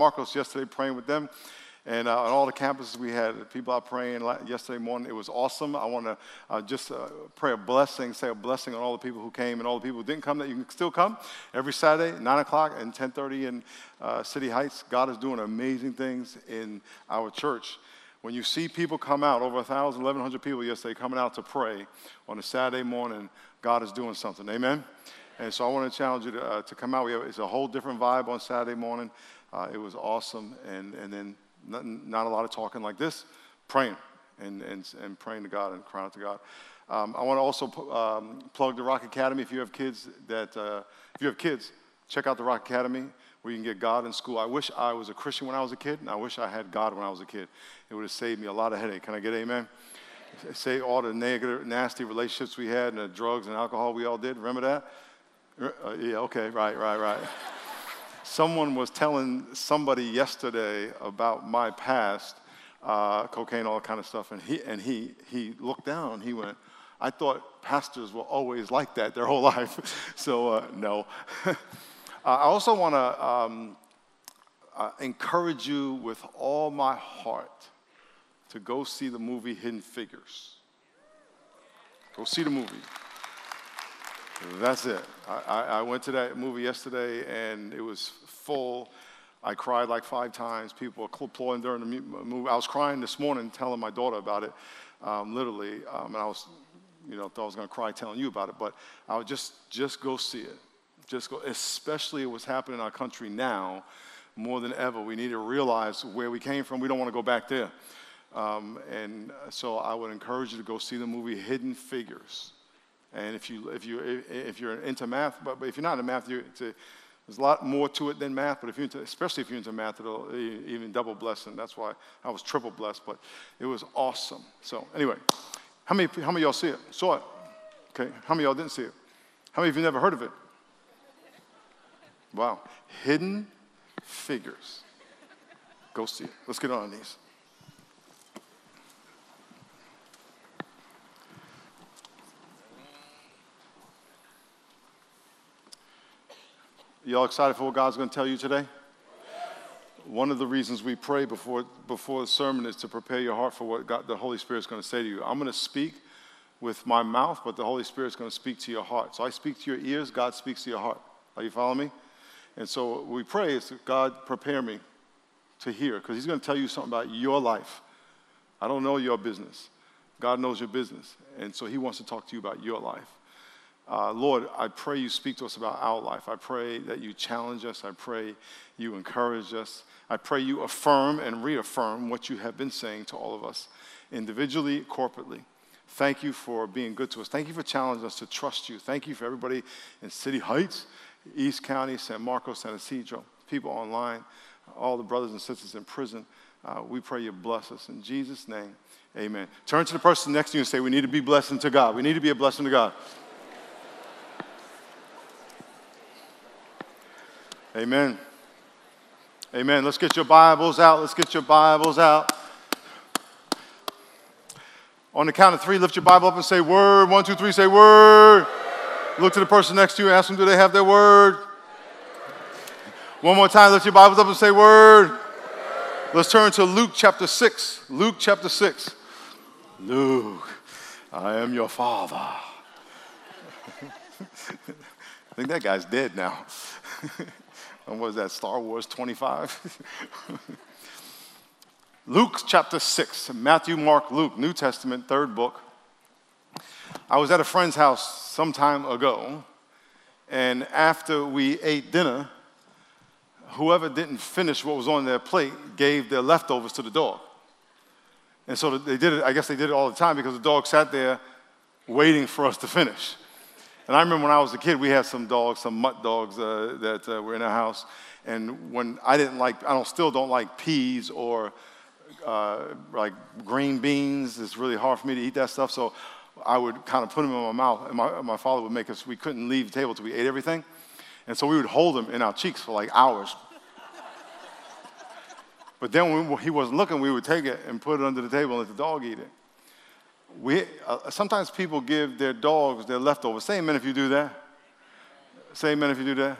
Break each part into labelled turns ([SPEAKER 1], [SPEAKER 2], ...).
[SPEAKER 1] Marcos yesterday praying with them. And uh, on all the campuses, we had people out praying yesterday morning. It was awesome. I want to uh, just uh, pray a blessing, say a blessing on all the people who came and all the people who didn't come. That you can still come every Saturday, nine o'clock and ten thirty in uh, City Heights. God is doing amazing things in our church. When you see people come out, over 1,000, 1,100 people yesterday coming out to pray on a Saturday morning, God is doing something. Amen. And so I want to challenge you to, uh, to come out. Have, it's a whole different vibe on Saturday morning. Uh, it was awesome. And, and then not, not, a lot of talking like this, praying and, and, and praying to God and crying out to God. Um, I want to also um, plug the Rock Academy. If you have kids that, uh, if you have kids, check out the Rock Academy where you can get God in school. I wish I was a Christian when I was a kid, and I wish I had God when I was a kid. It would have saved me a lot of headache. Can I get amen? Say all the negative, nasty relationships we had and the drugs and alcohol we all did. Remember that? Uh, yeah, okay, right, right, right. Someone was telling somebody yesterday about my past, uh, cocaine, all kind of stuff, and he and he he looked down. He went, "I thought pastors were always like that their whole life." so uh, no. uh, I also want to um, uh, encourage you with all my heart to go see the movie Hidden Figures. Go see the movie. That's it. I, I, went to that movie yesterday and it was full. I cried like five times. People were applauding during the movie. I was crying this morning telling my daughter about it, um, literally. Um, and I was, you know, thought I was going to cry telling you about it. But I would just, just go see it. Just go, especially what's happening in our country now more than ever. We need to realize where we came from. We don't want to go back there. Um, and so I would encourage you to go see the movie Hidden Figures. And if, you, if, you, if you're into math, but, but if you're not into math, you, a, there's a lot more to it than math, but if you're into, especially if you're into math, it'll even double blessing. That's why I was triple blessed, but it was awesome. So anyway, how many, how many y'all see it? Saw it? Okay. How many y'all didn't see it? How many of you never heard of it? Wow. Hidden figures. Go see it. Let's get on these. Y'all excited for what God's going to tell you today? One of the reasons we pray before, before the sermon is to prepare your heart for what God, the Holy Spirit is going to say to you. I'm going to speak with my mouth, but the Holy Spirit is going to speak to your heart. So I speak to your ears, God speaks to your heart. Are you following me? And so we pray is God prepare me to hear, because He's going to tell you something about your life. I don't know your business. God knows your business. And so He wants to talk to you about your life. Uh, Lord, I pray you speak to us about our life. I pray that you challenge us. I pray you encourage us. I pray you affirm and reaffirm what you have been saying to all of us, individually, corporately. Thank you for being good to us. Thank you for challenging us to trust you. Thank you for everybody in City Heights, East County, San Marcos, San Ysidro, people online, all the brothers and sisters in prison. Uh, we pray you bless us. In Jesus' name, amen. Turn to the person next to you and say, We need to be blessing to God. We need to be a blessing to God. Amen. Amen. Let's get your Bibles out. Let's get your Bibles out. On the count of three, lift your Bible up and say word. One, two, three, say word. Look to the person next to you ask them, do they have their word? One more time, lift your Bibles up and say word. Let's turn to Luke chapter 6. Luke chapter 6. Luke, I am your father. I think that guy's dead now. And what is that, Star Wars 25? Luke chapter 6, Matthew, Mark, Luke, New Testament, third book. I was at a friend's house some time ago, and after we ate dinner, whoever didn't finish what was on their plate gave their leftovers to the dog. And so they did it, I guess they did it all the time because the dog sat there waiting for us to finish. And I remember when I was a kid, we had some dogs, some mutt dogs uh, that uh, were in our house. And when I didn't like, I don't, still don't like peas or uh, like green beans. It's really hard for me to eat that stuff. So I would kind of put them in my mouth. And my, my father would make us, we couldn't leave the table until we ate everything. And so we would hold them in our cheeks for like hours. but then when he wasn't looking, we would take it and put it under the table and let the dog eat it. We, uh, sometimes people give their dogs their leftovers. Say amen if you do that. Say amen if you do that.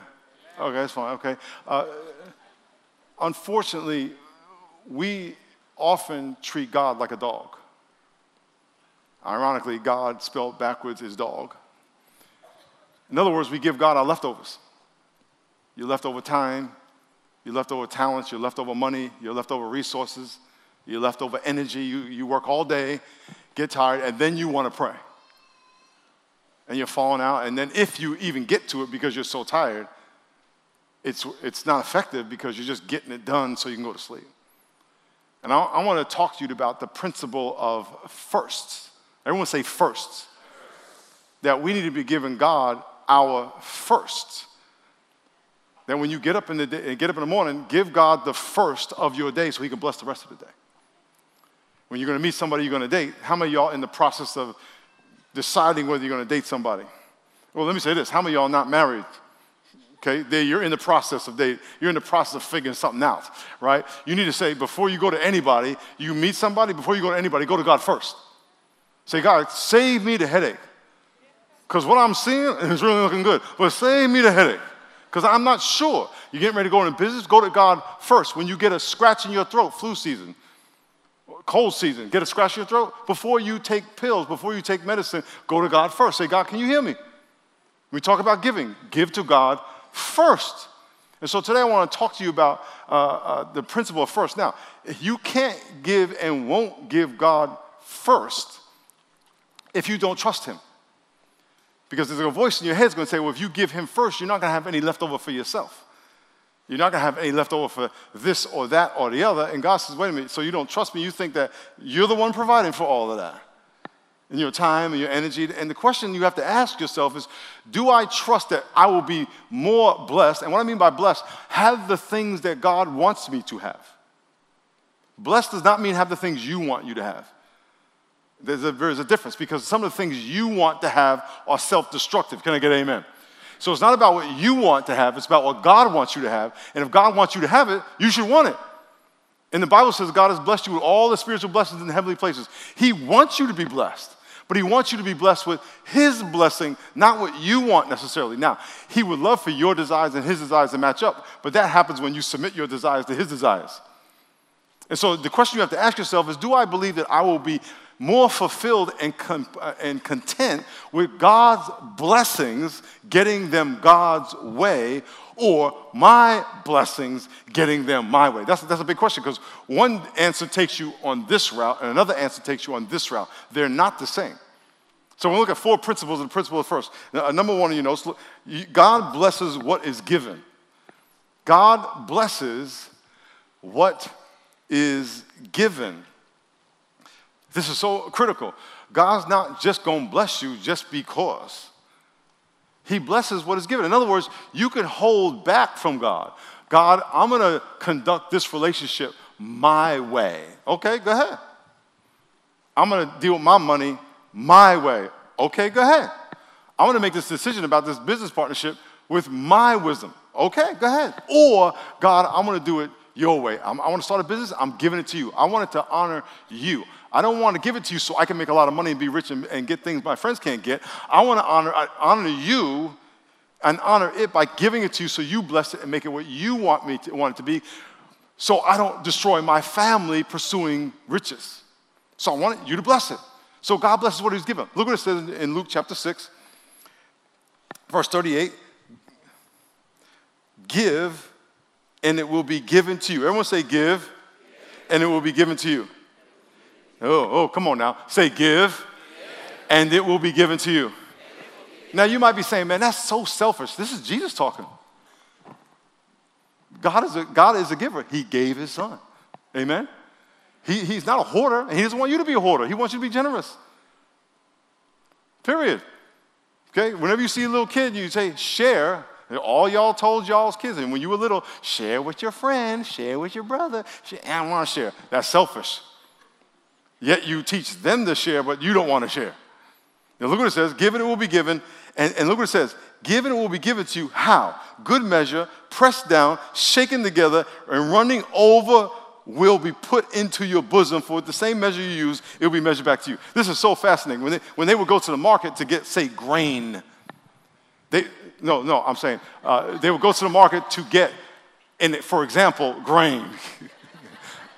[SPEAKER 1] Okay, that's fine. Okay. Uh, unfortunately, we often treat God like a dog. Ironically, God spelled backwards is dog. In other words, we give God our leftovers. Your leftover time, your leftover talents, your leftover money, your leftover resources, your leftover energy. You, you work all day, get tired, and then you want to pray. And you're falling out. And then if you even get to it because you're so tired, it's, it's not effective because you're just getting it done so you can go to sleep. And I, I want to talk to you about the principle of firsts. Everyone say firsts. That we need to be giving God our first. That when you get up in the day, get up in the morning, give God the first of your day so He can bless the rest of the day. When you're going to meet somebody you're going to date, how many y'all in the process of deciding whether you're going to date somebody? Well, let me say this: How many y'all not married? Okay, you're in the process of dating. You're in the process of figuring something out, right? You need to say before you go to anybody, you meet somebody. Before you go to anybody, go to God first. Say, God, save me the headache. Because what I'm seeing is really looking good. But save me the headache. Because I'm not sure. You're getting ready to go into business, go to God first. When you get a scratch in your throat, flu season, cold season, get a scratch in your throat, before you take pills, before you take medicine, go to God first. Say, God, can you hear me? We talk about giving. Give to God first. And so today I want to talk to you about uh, uh, the principle of first. Now, if you can't give and won't give God first if you don't trust Him. Because there's a voice in your head that's going to say, well, if you give Him first, you're not going to have any left over for yourself. You're not going to have any left over for this or that or the other. And God says, wait a minute, so you don't trust me. You think that you're the one providing for all of that. And your time and your energy. And the question you have to ask yourself is Do I trust that I will be more blessed? And what I mean by blessed, have the things that God wants me to have. Blessed does not mean have the things you want you to have. There's a, there's a difference because some of the things you want to have are self destructive. Can I get amen? So it's not about what you want to have, it's about what God wants you to have. And if God wants you to have it, you should want it. And the Bible says God has blessed you with all the spiritual blessings in the heavenly places. He wants you to be blessed, but He wants you to be blessed with His blessing, not what you want necessarily. Now, He would love for your desires and His desires to match up, but that happens when you submit your desires to His desires. And so the question you have to ask yourself is Do I believe that I will be more fulfilled and, con- uh, and content with God's blessings, getting them God's way, or my blessings, getting them my way? That's, that's a big question because one answer takes you on this route and another answer takes you on this route. They're not the same. So we look at four principles, the principle first, now, uh, number one, you know, God blesses what is given. God blesses what is given. This is so critical. God's not just going to bless you just because. He blesses what is given. In other words, you can hold back from God. God, I'm going to conduct this relationship my way. Okay, go ahead. I'm going to deal with my money my way. Okay, go ahead. I'm going to make this decision about this business partnership with my wisdom. Okay, go ahead. Or, God, I'm going to do it your way. I'm, i want to start a business. I'm giving it to you. I want it to honor you. I don't want to give it to you so I can make a lot of money and be rich and, and get things my friends can't get. I want to honor, honor you and honor it by giving it to you so you bless it and make it what you want me to want it to be so I don't destroy my family pursuing riches. So I want you to bless it. So God blesses what he's given. Look what it says in Luke chapter 6, verse 38. Give, and it will be given to you. Everyone say, give, and it will be given to you. Oh, oh, come on now. Say, give, and it will be given to you. Now, you might be saying, man, that's so selfish. This is Jesus talking. God is a, God is a giver. He gave his son. Amen? He, he's not a hoarder, and he doesn't want you to be a hoarder. He wants you to be generous. Period. Okay? Whenever you see a little kid, you say, share. All y'all told y'all's kids, and when you were little, share with your friend, share with your brother. Share. I want to share. That's selfish. Yet you teach them to share, but you don't want to share. Now look what it says given it will be given. And, and look what it says given it will be given to you. How? Good measure, pressed down, shaken together, and running over will be put into your bosom. For the same measure you use, it will be measured back to you. This is so fascinating. When they, when they would go to the market to get, say, grain, they, no, no, I'm saying uh, they would go to the market to get And for example, grain.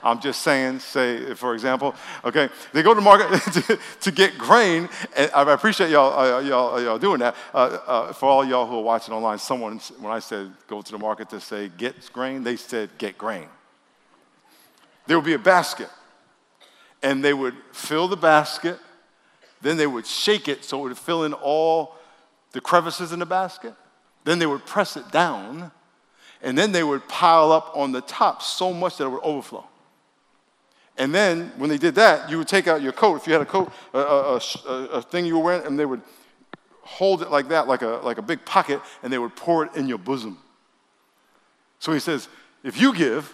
[SPEAKER 1] I'm just saying, say, for example, okay, they go to market to, to, get grain, and I appreciate y'all, uh, y'all, uh, y'all doing that. Uh, uh, for all y'all who are watching online, someone, when I said go to the market to say get grain, they said get grain. There would be a basket, and they would fill the basket, then they would shake it so it would fill in all the crevices in the basket, then they would press it down, and then they would pile up on the top so much that it would overflow. And then when they did that, you would take out your coat. If you had a coat, a, a, a, a, thing you were wearing, and they would hold it like that, like a, like a big pocket, and they would pour it in your bosom. So he says, if you give,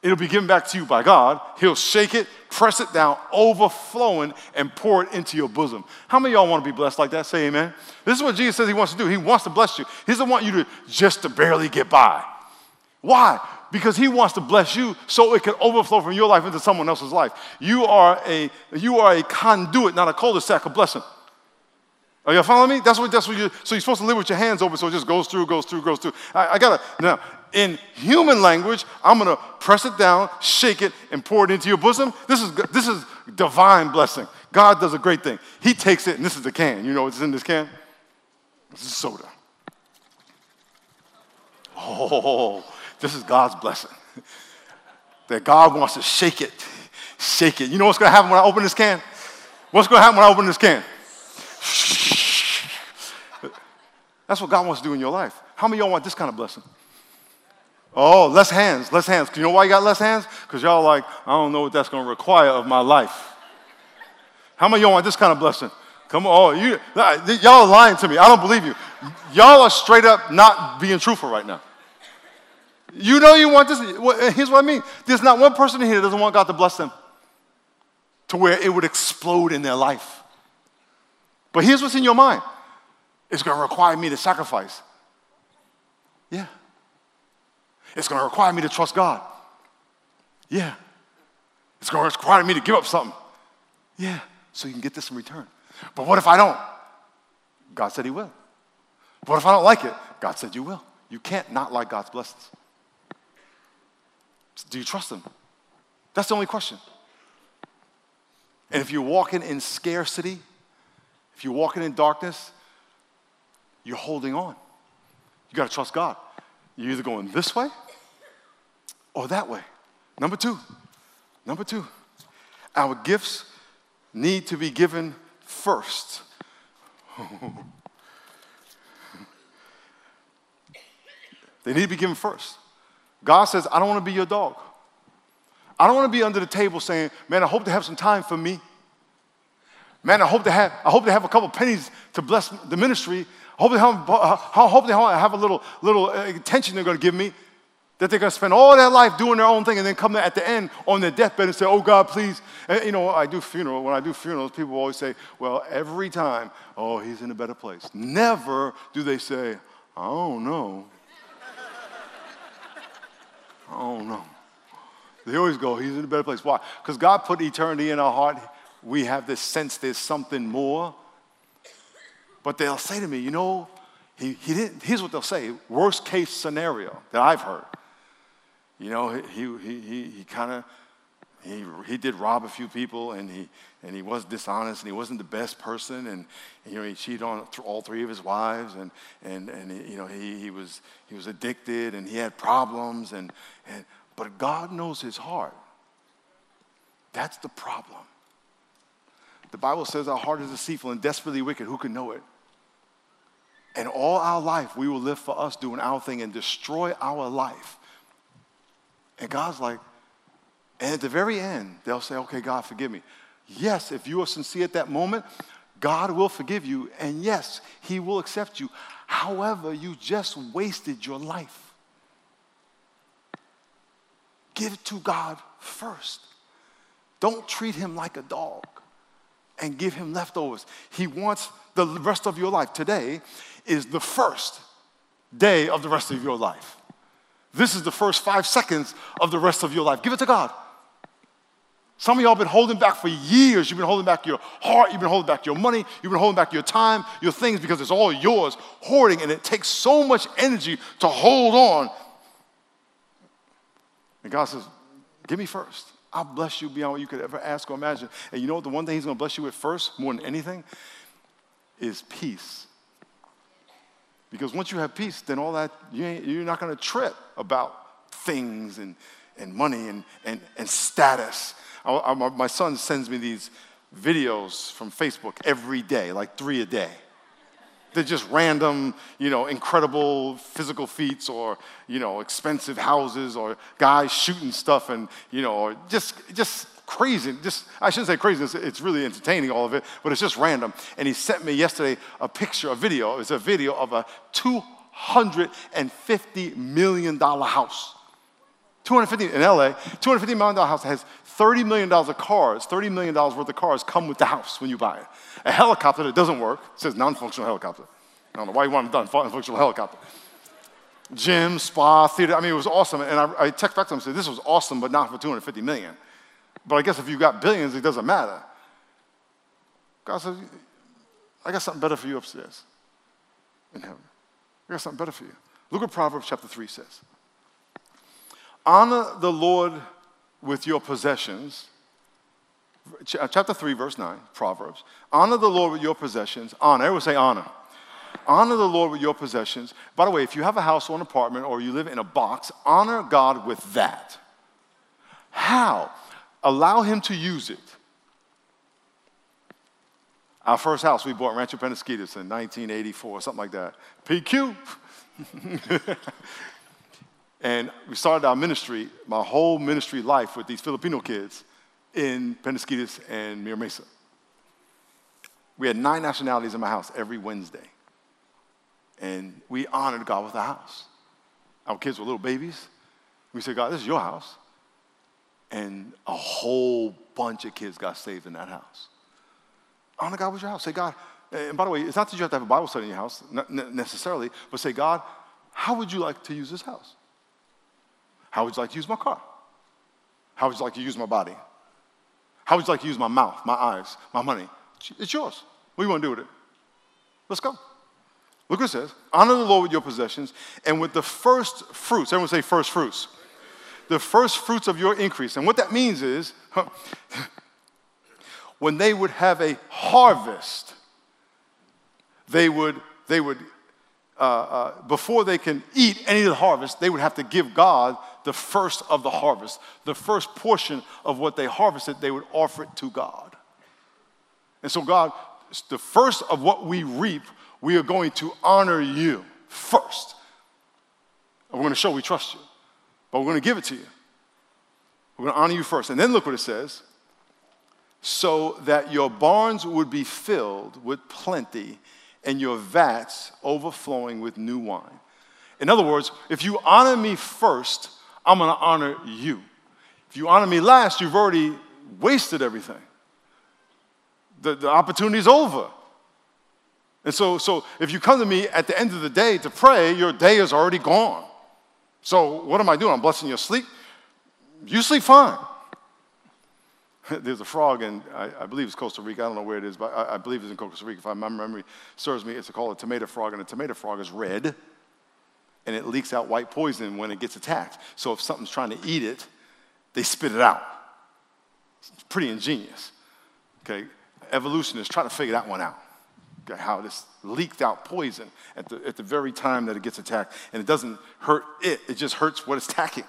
[SPEAKER 1] it'll be given back to you by God. He'll shake it, press it down, overflowing, and pour it into your bosom. How many y'all want to be blessed like that? Say amen. This is what Jesus says he wants to do. He wants to bless you. He doesn't want you to just to barely get by. Why? Because he wants to bless you so it can overflow from your life into someone else's life. You are a, you are a conduit, not a cul-de-sac of blessing. Are you following me? That's what, that's what you, so you're supposed to live with your hands open so it just goes through, goes through, goes through. I, I gotta, now, in human language, I'm gonna press it down, shake it, and pour it into your bosom. This is, this is divine blessing. God does a great thing. He takes it, and this is the can. You know what's in this can? This is soda. Oh, this is God's blessing. that God wants to shake it, shake it. You know what's going to happen when I open this can? What's going to happen when I open this can? That's what God wants to do in your life. How many y'all want this kind of blessing? Oh, less hands, less hands. You know why you got less hands? Because y'all like, I don't know what that's going to require of my life. How many y'all want this kind of blessing? Come on, oh, you, uh, y'all are lying to me. I don't believe you. Y'all are straight up not being truthful right now. You know you want this. Here's what I mean. There's not one person in here that doesn't want God to bless them to where it would explode in their life. But here's what's in your mind it's going to require me to sacrifice. Yeah. It's going to require me to trust God. Yeah. It's going to require me to give up something. Yeah. So you can get this in return. But what if I don't? God said He will. What if I don't like it? God said you will. You can't not like God's blessings. Do you trust Him? That's the only question. And if you're walking in scarcity, if you're walking in darkness, you're holding on. You got to trust God. You're either going this way or that way. Number two, number two, our gifts need to be given first. they need to be given first. God says, I don't want to be your dog. I don't want to be under the table saying, man, I hope to have some time for me. Man, I hope to have, I hope to have a couple pennies to bless the ministry. I hope they have, I hope they have a little, little uh, attention they're going to give me. That they're going to spend all their life doing their own thing and then come at the end on their deathbed and say, oh, God, please. And, you know, I do funeral. When I do funerals, people always say, well, every time, oh, he's in a better place. Never do they say, I don't know. Oh, no. They always go, He's in a better place. Why? Because God put eternity in our heart. We have this sense there's something more. But they'll say to me, you know, he, he didn't, here's what they'll say worst case scenario that I've heard. You know, he, he, he, he kind of, he, he did rob a few people and he, and he was dishonest and he wasn't the best person and, you know he cheated on all three of his wives and, and, and he, you know he, he, was, he was addicted and he had problems and, and but god knows his heart. That's the problem. The bible says our heart is deceitful and desperately wicked. Who can know it? And all our life we will live for us doing our thing and destroy our life. And god's like and at the very end they'll say okay god forgive me Yes, if you are sincere at that moment, God will forgive you, and yes, He will accept you. However, you just wasted your life. Give it to God first. Don't treat Him like a dog and give Him leftovers. He wants the rest of your life. Today is the first day of the rest of your life. This is the first five seconds of the rest of your life. Give it to God. Some of y'all been holding back for years. You've been holding back your heart, you've been holding back your money, you've been holding back your time, your things because it's all yours, hoarding, and it takes so much energy to hold on. And God says, Give me first. I'll bless you beyond what you could ever ask or imagine. And you know what? The one thing He's going to bless you with first, more than anything, is peace. Because once you have peace, then all that, you you're not going to trip about things and, and money and, and, and status. I, my son sends me these videos from Facebook every day, like three a day. They're just random, you know, incredible physical feats or, you know, expensive houses or guys shooting stuff and, you know, or just, just crazy. Just, I shouldn't say crazy, it's, it's really entertaining, all of it, but it's just random. And he sent me yesterday a picture, a video. It's a video of a $250 million house. 250 in LA, $250 million house has $30 million of cars, $30 million worth of cars come with the house when you buy it. A helicopter that doesn't work, says non-functional helicopter. I don't know why you want a non-functional helicopter. Gym, spa, theater, I mean, it was awesome. And I, I text back to him and said, this was awesome, but not for 250 million. But I guess if you got billions, it doesn't matter. God said, I got something better for you upstairs in heaven. I got something better for you. Look what Proverbs chapter 3 says. Honor the Lord with your possessions. Uh, chapter 3, verse 9, Proverbs. Honor the Lord with your possessions. Honor. Everyone say honor. Honor the Lord with your possessions. By the way, if you have a house or an apartment or you live in a box, honor God with that. How? Allow Him to use it. Our first house we bought Rancho Penasquitos in 1984, something like that. PQ. And we started our ministry, my whole ministry life with these Filipino kids in Penasquitos and Mira Mesa. We had nine nationalities in my house every Wednesday. And we honored God with the house. Our kids were little babies. We said, God, this is your house. And a whole bunch of kids got saved in that house. Honor God with your house. Say, God, and by the way, it's not that you have to have a Bible study in your house, necessarily, but say, God, how would you like to use this house? How would you like to use my car? How would you like to use my body? How would you like to use my mouth, my eyes, my money? It's yours. What do you want to do with it? Let's go. Look what it says Honor the Lord with your possessions and with the first fruits. Everyone say first fruits. The first fruits of your increase. And what that means is when they would have a harvest, they would, they would uh, uh, before they can eat any of the harvest, they would have to give God the first of the harvest. The first portion of what they harvested, they would offer it to God. And so, God, the first of what we reap, we are going to honor you first. And we're going to show we trust you, but we're going to give it to you. We're going to honor you first. And then look what it says so that your barns would be filled with plenty and your vats overflowing with new wine. In other words, if you honor me first, I'm gonna honor you. If you honor me last, you've already wasted everything. The, the opportunity's over. And so, so if you come to me at the end of the day to pray, your day is already gone. So what am I doing? I'm blessing your sleep. You sleep fine. there's a frog in, I, I, believe it's Costa Rica. I don't know where it is, but I, I, believe it's in Costa Rica. If my memory serves me, it's called a tomato frog, and a tomato frog is red, and it leaks out white poison when it gets attacked. So if something's trying to eat it, they spit it out. It's pretty ingenious. Okay, evolutionists try to figure that one out. Okay, how this leaked out poison at the, at the very time that it gets attacked, and it doesn't hurt it, it just hurts what it's attacking.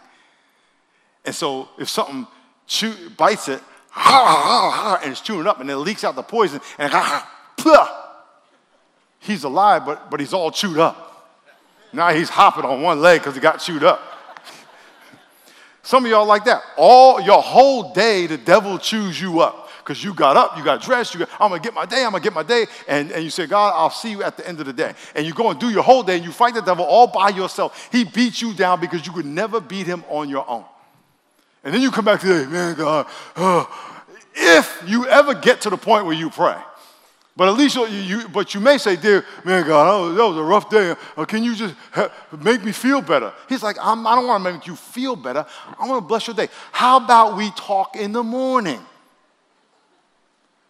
[SPEAKER 1] And so if something chew, bites it, and it's chewing up and it leaks out the poison and he's alive, but, but he's all chewed up. Now he's hopping on one leg because he got chewed up. Some of y'all like that. All your whole day, the devil chews you up because you got up, you got dressed, you got, I'm gonna get my day, I'm gonna get my day. And, and you say, God, I'll see you at the end of the day. And you go and do your whole day and you fight the devil all by yourself. He beats you down because you could never beat him on your own. And then you come back today, man, God, uh, if you ever get to the point where you pray. But at least you, you, but you may say, dear man, God, that was a rough day. Uh, can you just make me feel better? He's like, I'm, I do not want to make you feel better. I want to bless your day. How about we talk in the morning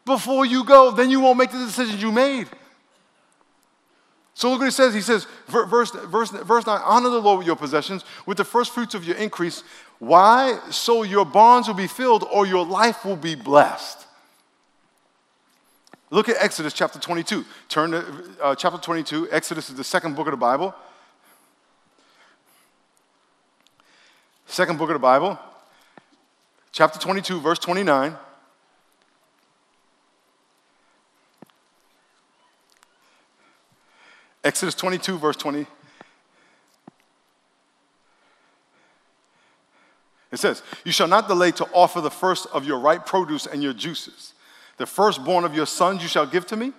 [SPEAKER 1] before you go? Then you won't make the decisions you made. So look what he says. He says, verse, verse, verse 9, honor the Lord with your possessions, with the first fruits of your increase. Why? So your barns will be filled or your life will be blessed. Look at Exodus chapter 22. Turn to uh, chapter 22. Exodus is the second book of the Bible. Second book of the Bible, chapter 22, verse 29. Exodus 22, verse 20. It says, You shall not delay to offer the first of your ripe produce and your juices. The firstborn of your sons you shall give to me.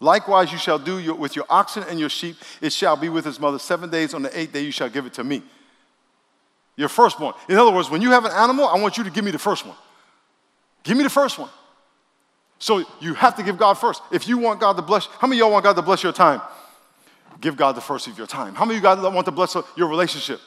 [SPEAKER 1] Likewise, you shall do your, with your oxen and your sheep. It shall be with his mother seven days. On the eighth day, you shall give it to me. Your firstborn. In other words, when you have an animal, I want you to give me the first one. Give me the first one. So you have to give God first. If you want God to bless, how many of y'all want God to bless your time? Give God the first of your time. How many of you guys want to bless your relationship?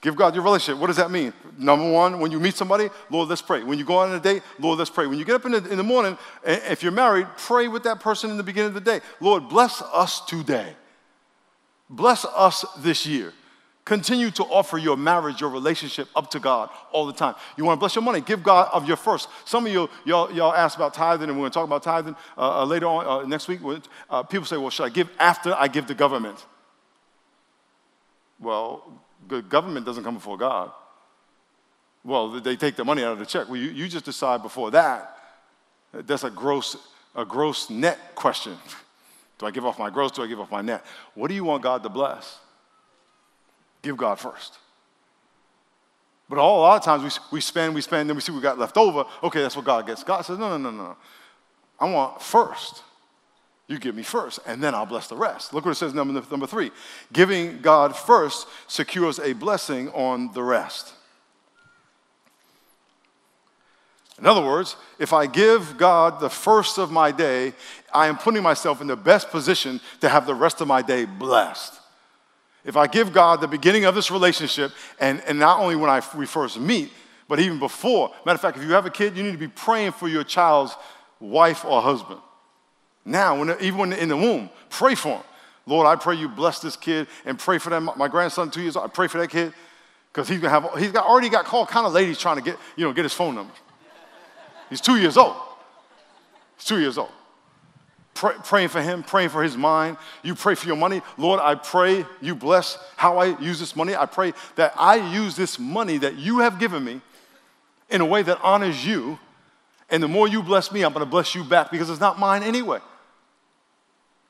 [SPEAKER 1] Give God your relationship. What does that mean? Number one, when you meet somebody, Lord, let's pray. When you go on a date, Lord, let's pray. When you get up in the, in the morning, if you're married, pray with that person in the beginning of the day. Lord, bless us today. Bless us this year. Continue to offer your marriage, your relationship up to God all the time. You want to bless your money? Give God of your first. Some of you, y'all, y'all asked about tithing, and we're going to talk about tithing uh, uh, later on uh, next week. Uh, people say, well, should I give after I give the government? Well, the government doesn't come before God. Well, they take the money out of the check. Well, you, you just decide before that. That's a gross, a gross net question. Do I give off my gross? Do I give off my net? What do you want God to bless? give God first. But all, a lot of times we, we spend, we spend, then we see we got left over. Okay, that's what God gets. God says, no, no, no, no. I want first. You give me first, and then I'll bless the rest. Look what it says number, number three. Giving God first secures a blessing on the rest. In other words, if I give God the first of my day, I am putting myself in the best position to have the rest of my day blessed. If I give God the beginning of this relationship, and, and not only when I, we first meet, but even before, matter of fact, if you have a kid, you need to be praying for your child's wife or husband. Now, when, even when in the womb, pray for him. Lord, I pray you bless this kid and pray for them. My grandson, two years old, I pray for that kid because he's gonna have he's got, already got called kind of ladies trying to get you know get his phone number. He's two years old. He's two years old pray, praying for him, praying for his mind. You pray for your money. Lord, I pray you bless how I use this money. I pray that I use this money that you have given me in a way that honors you. And the more you bless me, I'm going to bless you back because it's not mine anyway.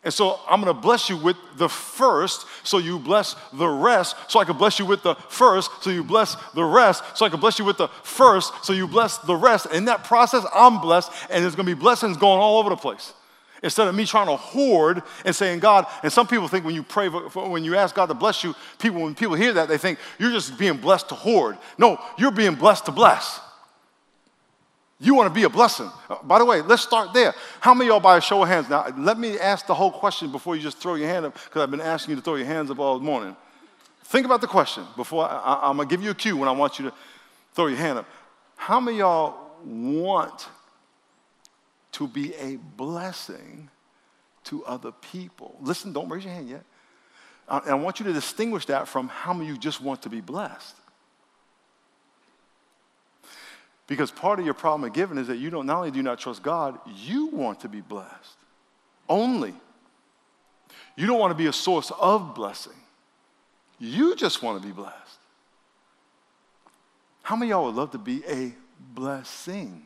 [SPEAKER 1] And so I'm going to bless you with the first, so you bless the rest, so I can bless you with the first, so you bless the rest, so I can bless you with the first, so you bless the rest. In that process, I'm blessed, and there's going to be blessings going all over the place. Instead of me trying to hoard and saying, God, and some people think when you pray, for, when you ask God to bless you, people, when people hear that, they think you're just being blessed to hoard. No, you're being blessed to bless. You want to be a blessing. Uh, by the way, let's start there. How many y'all by a show of hands? Now, let me ask the whole question before you just throw your hand up, because I've been asking you to throw your hands up all morning. Think about the question before I, I, I'm going to give you a cue when I want you to throw your hand up. How many y'all want to be a blessing to other people. Listen, don't raise your hand yet. And I want you to distinguish that from how many you just want to be blessed. Because part of your problem of giving is that you don't not only do you not trust God, you want to be blessed. Only. You don't want to be a source of blessing. You just want to be blessed. How many of y'all would love to be a blessing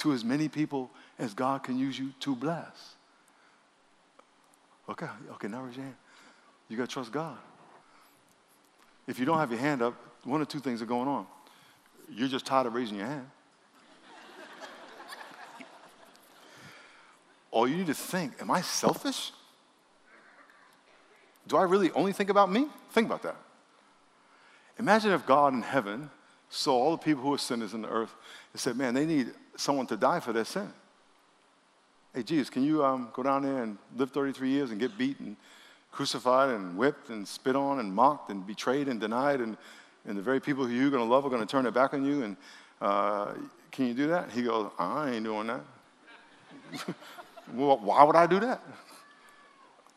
[SPEAKER 1] to as many people as God can use you to bless. Okay, okay, now raise your hand. You got to trust God. If you don't have your hand up, one or two things are going on. You're just tired of raising your hand. or you need to think, am I selfish? Do I really only think about me? Think about that. Imagine if God in heaven saw all the people who are sinners in the earth and said, man, they need someone to die for their sin. Hey, Jesus, can you um, go down there and live 33 years and get beaten, crucified and whipped and spit on and mocked and betrayed and denied, and, and the very people who you're going to love are going to turn their back on you? And uh, can you do that? He goes, I ain't doing that. well, why would I do that?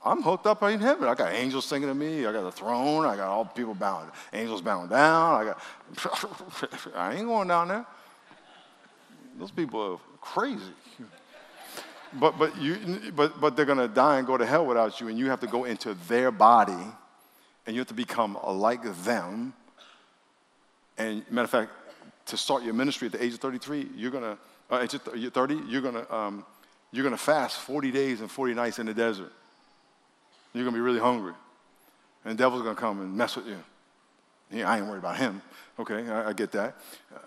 [SPEAKER 1] I'm hooked up in heaven. I got angels singing to me. I got a throne. I got all people bowing, angels bowing down. I got, I ain't going down there. Those people are crazy. But, but, you, but, but they're going to die and go to hell without you, and you have to go into their body, and you have to become like them. And matter of fact, to start your ministry at the age of 33, you're to, uh, age of 30, you're to, um, you're to fast 40 days and 40 nights in the desert. You're to be really hungry. And the devil's to come and mess with you. Yeah, I ain't worried about him. Okay, I, I get that.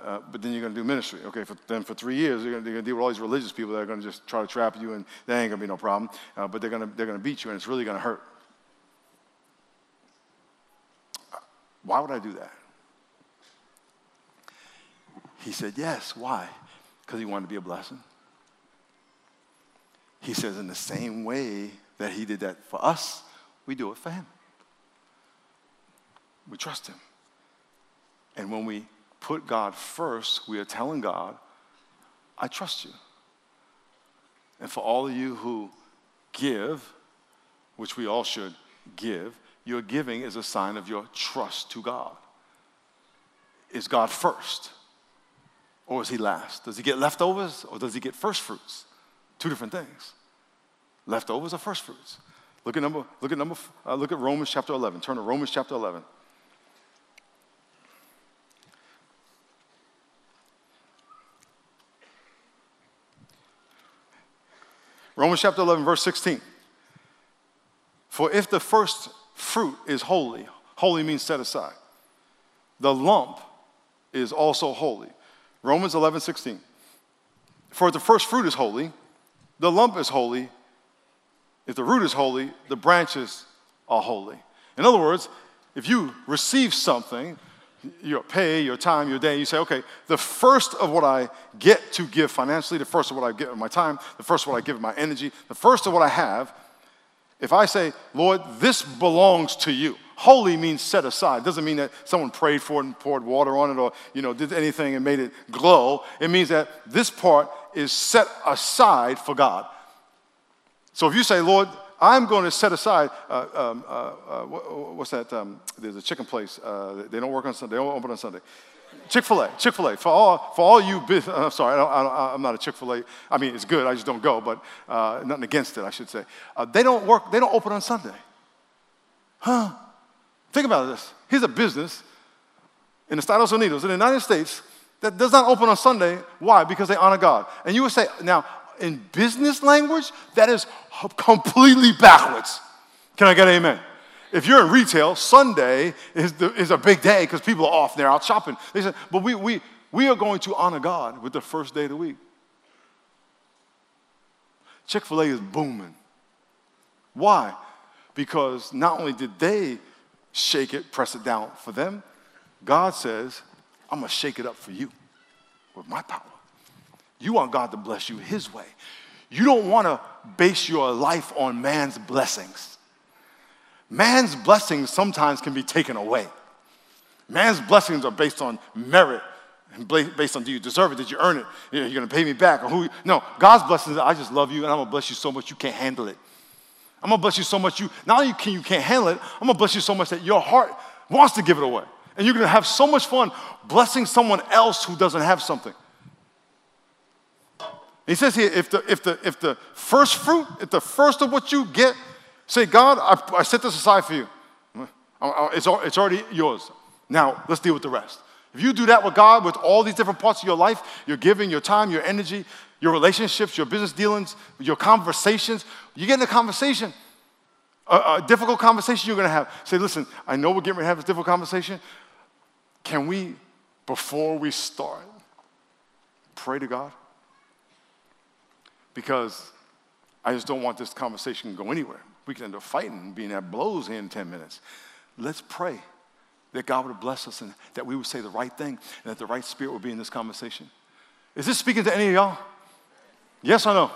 [SPEAKER 1] Uh, but then you're going to do ministry. Okay, for, then for three years, you're going to deal with all these religious people that are going to just try to trap you, and that ain't going to be no problem. Uh, but they're going to they're going to beat you, and it's really going to hurt. Why would I do that? He said, Yes. Why? Because he wanted to be a blessing. He says, in the same way that he did that for us, we do it for him. We trust him. And when we put God first, we are telling God, I trust you. And for all of you who give, which we all should give, your giving is a sign of your trust to God. Is God first? Or is he last? Does he get leftovers or does he get first fruits? Two different things. Leftovers or first fruits. Look at number, look at number, uh, look at Romans chapter 11. Turn to Romans chapter 11. Romans chapter 11, verse 16. For if the first fruit is holy, holy means set aside, the lump is also holy. Romans 11, 16. For if the first fruit is holy, the lump is holy. If the root is holy, the branches are holy. In other words, if you receive something, your pay, your time, your day, you say, okay, the first of what I get to give financially, the first of what I give in my time, the first of what I give in my energy, the first of what I have, if I say, Lord, this belongs to you, holy means set aside. It Doesn't mean that someone prayed for it and poured water on it or, you know, did anything and made it glow. It means that this part is set aside for God. So if you say, Lord, I'm going to set aside, uh, um, uh, uh, what's that? Um, there's a chicken place. Uh, they don't work on Sunday. They don't open on Sunday. Chick fil A, Chick fil A. For all, for all you, I'm sorry, I am not a Chick fil A. I mean, it's good, I just don't go, but uh, nothing against it, I should say. Uh, they don't work, they don't open on Sunday. Huh? Think about this. Here's a business in the Estados Unidos, in the United States, that does not open on Sunday. Why? Because they honor God. And you would say, now, in business language, that is completely backwards. Can I get amen? If you're in retail, Sunday is, the, is a big day because people are off, they're out shopping. They said, but we, we, we are going to honor God with the first day of the week. Chick fil A is booming. Why? Because not only did they shake it, press it down for them, God says, I'm going to shake it up for you with my power. You want God to bless you His way. You don't want to base your life on man's blessings. Man's blessings sometimes can be taken away. Man's blessings are based on merit and based on do you deserve it? Did you earn it? You're going to pay me back? Or who? No, God's blessings. I just love you, and I'm going to bless you so much you can't handle it. I'm to bless you so much you not only can you can't handle it. I'm to bless you so much that your heart wants to give it away, and you're to have so much fun blessing someone else who doesn't have something. He says here, if the, if the, if the first fruit, if the first of what you get, say, God, I, I set this aside for you. Uh, uh, it's, it's already yours. Now, let's deal with the rest. If you do that with God, with all these different parts of your life, your giving, your time, your energy, your relationships, your business dealings, your conversations, you get in a conversation, a, a difficult conversation you're going to have. Say, listen, I know we're getting ready to have this difficult conversation. Can we, before we start, pray to God? because I just don't want this conversation to go anywhere. We can end up fighting being at blows in 10 minutes. Let's pray that God would bless us and that we would say the right thing and that the right spirit would be in this conversation. Is this speaking to any of y'all? Yes or no?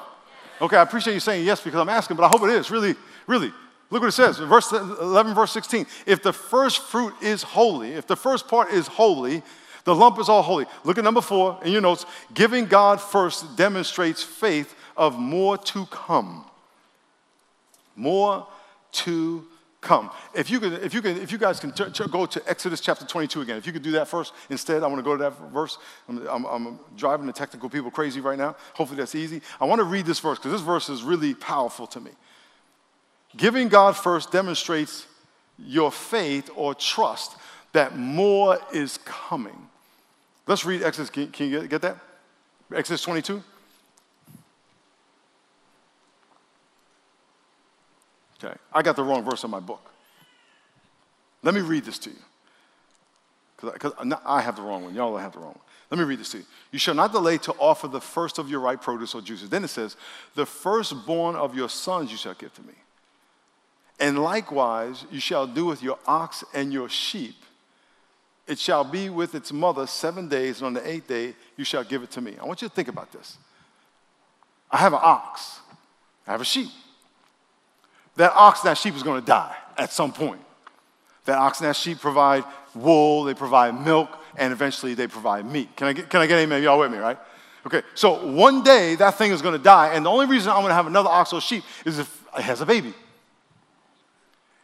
[SPEAKER 1] Okay, I appreciate you saying yes because I'm asking, but I hope it is. Really, really. Look what it says, verse 11, verse 16. If the first fruit is holy, if the first part is holy, the lump is all holy. Look at number four in your notes. Giving God first demonstrates faith of more to come. More to come. If you, could, if you, could, if you guys can t- t- go to Exodus chapter 22 again, if you could do that first instead, I want to go to that verse. I'm, I'm, I'm, driving the technical people crazy right now. Hopefully that's easy. I want to read this verse because this verse is really powerful to me. Giving God first demonstrates your faith or trust that more is coming. Let's read Exodus. Can, can you get, get that? Exodus 22. Okay, I got the wrong verse in my book. Let me read this to you. Because I have the wrong one. Y'all have the wrong one. Let me read this to you. You shall not delay to offer the first of your ripe produce or juices. Then it says, The firstborn of your sons you shall give to me. And likewise, you shall do with your ox and your sheep. It shall be with its mother seven days, and on the eighth day you shall give it to me. I want you to think about this. I have an ox, I have a sheep. That ox and that sheep is going to die at some point. That ox and that sheep provide wool, they provide milk, and eventually they provide meat. Can I get, can I get amen? Y'all with me, right? Okay, so one day that thing is going to die, and the only reason I'm going to have another ox or sheep is if it has a baby.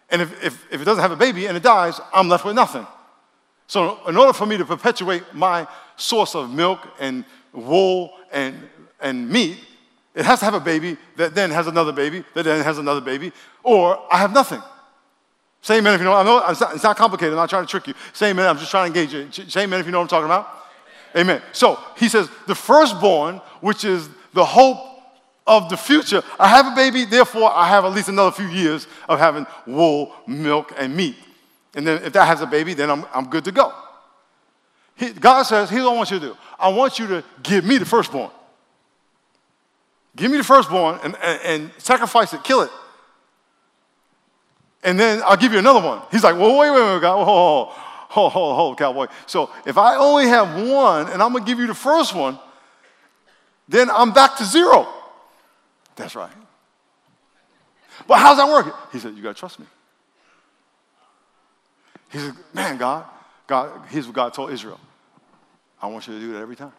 [SPEAKER 1] And if, if, if it doesn't have a baby and it dies, I'm left with nothing. So, in order for me to perpetuate my source of milk and wool and, and meat, it has to have a baby that then has another baby that then has another baby, or I have nothing. Say amen if you know. I know it's not, it's not complicated. I'm not trying to trick you. Say amen. I'm just trying to engage you. Say amen if you know what I'm talking about. Amen. amen. So he says, the firstborn, which is the hope of the future. I have a baby, therefore I have at least another few years of having wool, milk, and meat. And then if that has a baby, then I'm, I'm good to go. He, God says, here's what I want you to do. I want you to give me the firstborn. Give me the firstborn and, and, and sacrifice it, kill it. And then I'll give you another one. He's like, well, wait, wait, wait, God. Hold, hold, hold, hold, cowboy. So if I only have one and I'm going to give you the first one, then I'm back to zero. That's right. But how's that working? He said, You got to trust me. He said, Man, God, God, here's what God told Israel I want you to do that every time.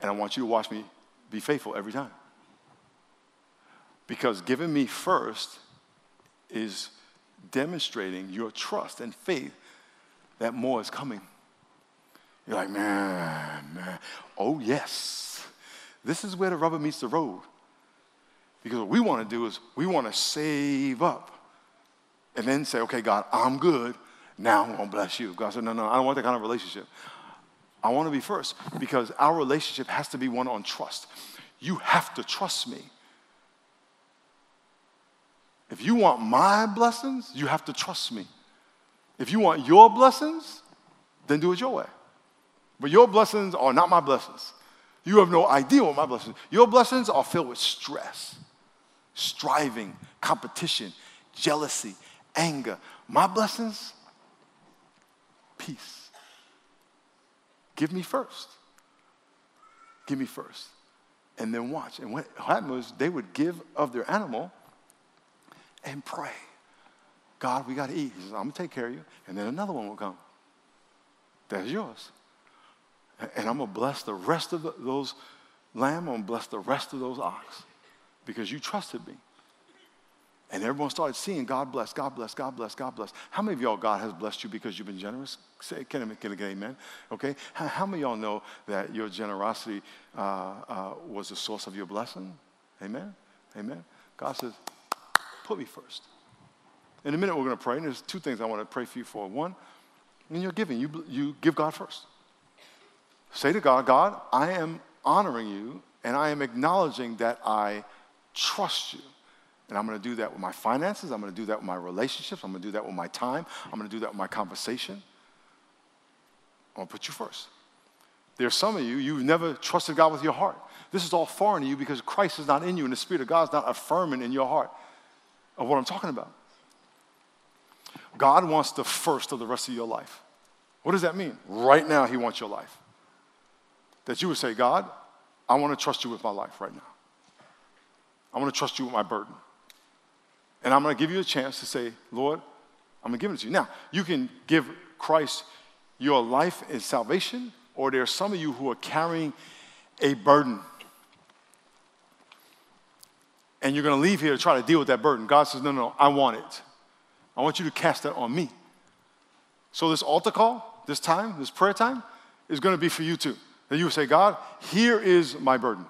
[SPEAKER 1] And I want you to watch me be faithful every time. Because giving me first is demonstrating your trust and faith that more is coming. You're like, man, man. Oh, yes. This is where the rubber meets the road. Because what we want to do is we want to save up and then say, okay, God, I'm good. Now I'm going to bless you. God said, no, no, I don't want that kind of relationship. I want to be first because our relationship has to be one on trust. You have to trust me. If you want my blessings, you have to trust me. If you want your blessings, then do it your way. But your blessings are not my blessings. You have no idea what my blessings. Your blessings are filled with stress striving, competition, jealousy, anger. My blessings, peace. Give me first. Give me first. And then watch. And what happened was they would give of their animal and pray. God, we got to eat. He says, I'm going to take care of you. And then another one will come. That's yours. And I'm going to bless the rest of the, those lamb. I'm going to bless the rest of those ox because you trusted me. And everyone started seeing God bless, God bless, God bless, God bless. How many of y'all God has blessed you because you've been generous? Say, can I, get amen? Okay. How, how many of y'all know that your generosity uh, uh, was the source of your blessing? Amen. Amen. God says, put me first. In a minute, we're going to pray. And there's two things I want to pray for you for. One, in your giving, you, you give God first. Say to God, God, I am honoring you and I am acknowledging that I trust you. And I'm going to do that with my finances. I'm going to do that with my relationships. I'm going to do that with my time. I'm going to do that with my conversation. I'm going to put you first. There are some of you, you've never trusted God with your heart. This is all foreign to you because Christ is not in you and the Spirit of God is not affirming in your heart of what I'm talking about. God wants the first of the rest of your life. What does that mean? Right now, He wants your life. That you would say, God, I want to trust you with my life right now. I want to trust you with my burden. And I'm going to give you a chance to say, Lord, I'm going to give it to you. Now, you can give Christ your life and salvation, or there are some of you who are carrying a burden. and you're going to leave here to try to deal with that burden. God says, No, no, no, I want it. I want you to cast that on me. So, this altar call, this time, this prayer time, is going to be for you too. That you say, God, here is my burden.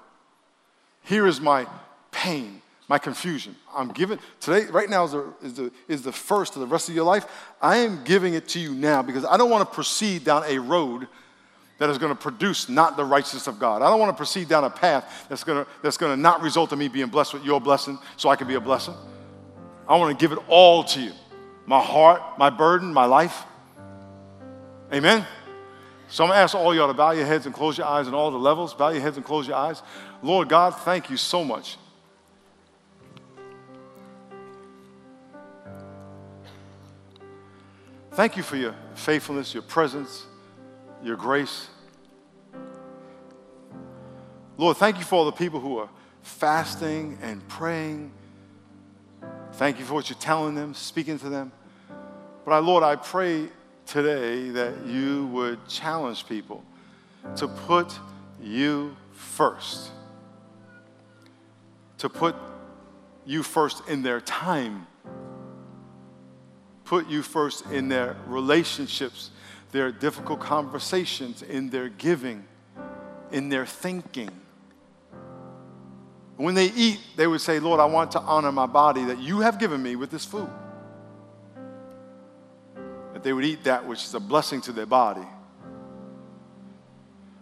[SPEAKER 1] Here is my pain, my confusion. I'm giving, today, right now is the, is, the, is the first of the rest of your life. I am giving it to you now because I don't want to proceed down a road that is going to produce not the righteousness of God. I don't want to proceed down a path that's going to, that's going to not result in me being blessed with your blessing so I can be a blessing. I want to give it all to you my heart, my burden, my life. Amen. So I'm going to ask all y'all to bow your heads and close your eyes in all the levels. Bow your heads and close your eyes. Lord God, thank you so much. Thank you for your faithfulness, your presence, your grace. Lord, thank you for all the people who are fasting and praying. Thank you for what you're telling them, speaking to them. But I, Lord, I pray today that you would challenge people to put you first, to put you first in their time, put you first in their relationships, their difficult conversations, in their giving, in their thinking. When they eat, they would say, Lord, I want to honor my body that you have given me with this food That they would eat that which is a blessing to their body.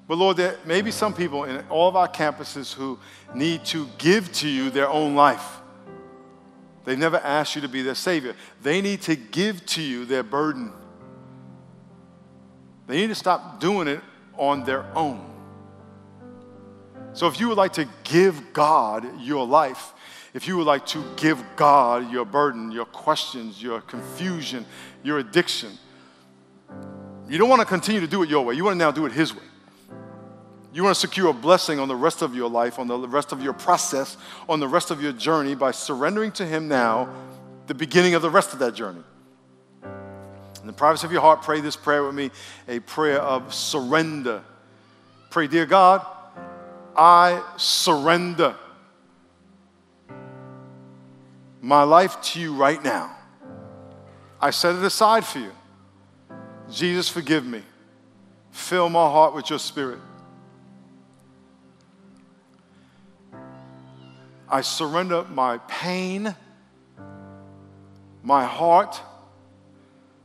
[SPEAKER 1] But Lord, there may be some people in all of our campuses who need to give to you their own life. They've never asked you to be their Savior. They need to give to you their burden. They need to stop doing it on their own. So if you would like to give God your life, if you would like to give God your burden, your questions, your confusion, your addiction, you don't want to continue to do it your way. You want to now do it His way. You want to secure a blessing on the rest of your life, on the rest of your process, on the rest of your journey by surrendering to Him now, the beginning of the rest of that journey. In the privacy of your heart, pray this prayer with me a prayer of surrender. Pray, Dear God, I surrender my life to you right now. I set it aside for you. Jesus, forgive me. Fill my heart with your spirit. I surrender my pain, my heart,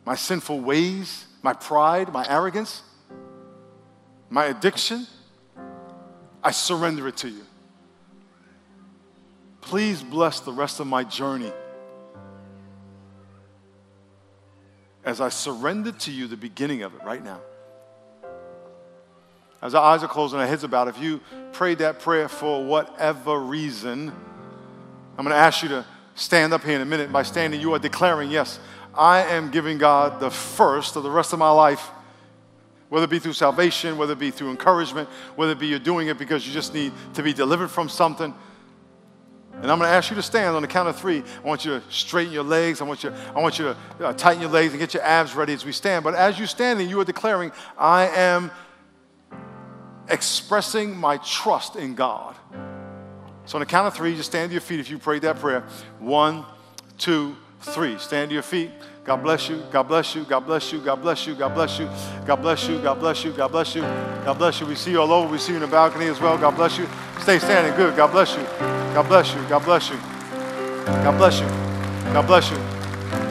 [SPEAKER 1] my sinful ways, my pride, my arrogance, my addiction. I surrender it to you. Please bless the rest of my journey as I surrender to you the beginning of it right now. As our eyes are closed and our heads about, if you prayed that prayer for whatever reason, I'm going to ask you to stand up here in a minute. By standing, you are declaring, yes, I am giving God the first of the rest of my life, whether it be through salvation, whether it be through encouragement, whether it be you're doing it because you just need to be delivered from something. And I'm going to ask you to stand on the count of three. I want you to straighten your legs. I want you, I want you to uh, tighten your legs and get your abs ready as we stand. But as you're standing, you are declaring, I am expressing my trust in God. So on the count of three, just stand to your feet if you prayed that prayer. One, two, three. Stand to your feet. God bless you. God bless you. God bless you. God bless you. God bless you. God bless you. God bless you. God bless you. God bless you. We see you all over. We see you in the balcony as well. God bless you. Stay standing. Good. God bless you. God bless you. God bless you. God bless you. God bless you.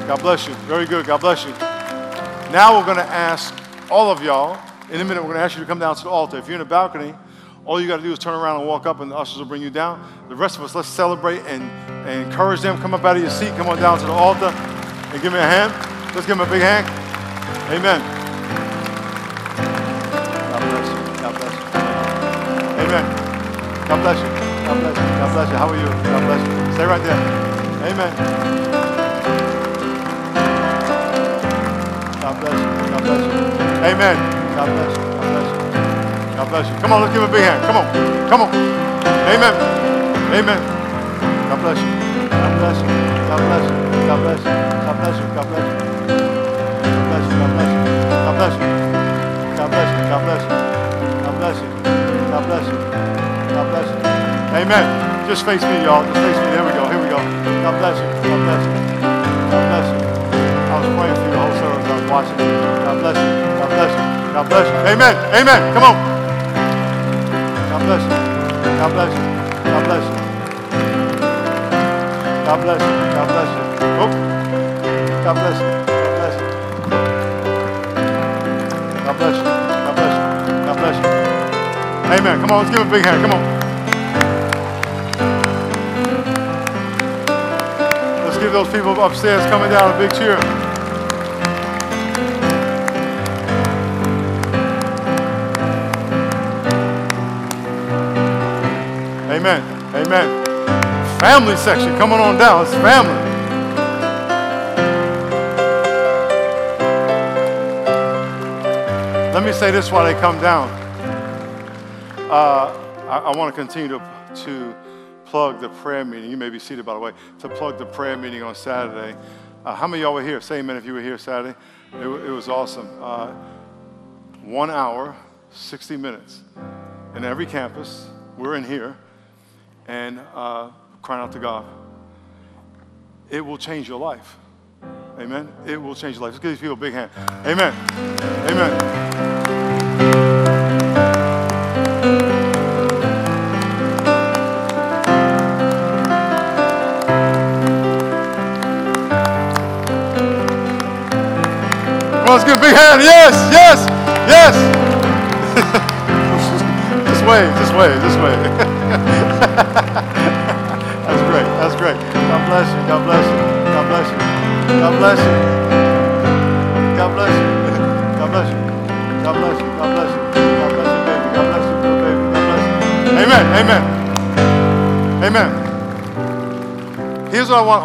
[SPEAKER 1] God bless you. Very good. God bless you. Now we're going to ask all of y'all, in a minute, we're going to ask you to come down to the altar. If you're in a balcony, all you got to do is turn around and walk up, and the ushers will bring you down. The rest of us, let's celebrate and, and encourage them. Come up out of your seat. Come on down to the altar and give me a hand. Let's give them a big hand. Amen. God bless you. God bless you. Amen. God bless you. God bless you. God bless you. How are you? God bless you. Stay right there. Amen. God bless you. God bless you. Amen. God bless you. God bless you. God bless you. Come on, let's give a big hand. Come on. Come on. Amen. Amen. God bless you. God bless you. God bless you. God bless you. God bless you. God bless you. God bless you. God bless you. God bless you. God bless you. God bless you. God bless you. God bless you. God bless you. Amen. Just face me, y'all. Just face me. Here we go. Here we go. God bless you. God bless you. God bless you. I was praying for you the whole service. I was watching. God bless you. God bless you. God bless you. Amen. Amen. Come on. God bless you. God bless you. God bless you. God bless you. God bless you. Oh. God bless you. God bless you. God bless you. God bless you. God bless you. Amen. Come on, let's give him a big hand. Come on. Let's give those people upstairs coming down a big cheer. Amen. Amen. Family section coming on down. It's family. Let me say this while they come down. Uh, I, I want to continue to, to plug the prayer meeting. You may be seated, by the way, to plug the prayer meeting on Saturday. Uh, how many of y'all were here? Say amen if you were here Saturday. It, it was awesome. Uh, one hour, 60 minutes. In every campus, we're in here, and uh, crying out to God. It will change your life. Amen. It will change your life. Let's give these people a big hand. Amen. Amen. Let's give a big hand. Yes, yes, yes. this way, this way, this way. That's great. That's great. God bless you. God bless you. God bless you. God bless you. God bless you. God bless you. God bless you. God bless you. God bless you, baby. God bless you, little baby. God bless you. Amen. Amen. Amen. Here's what I want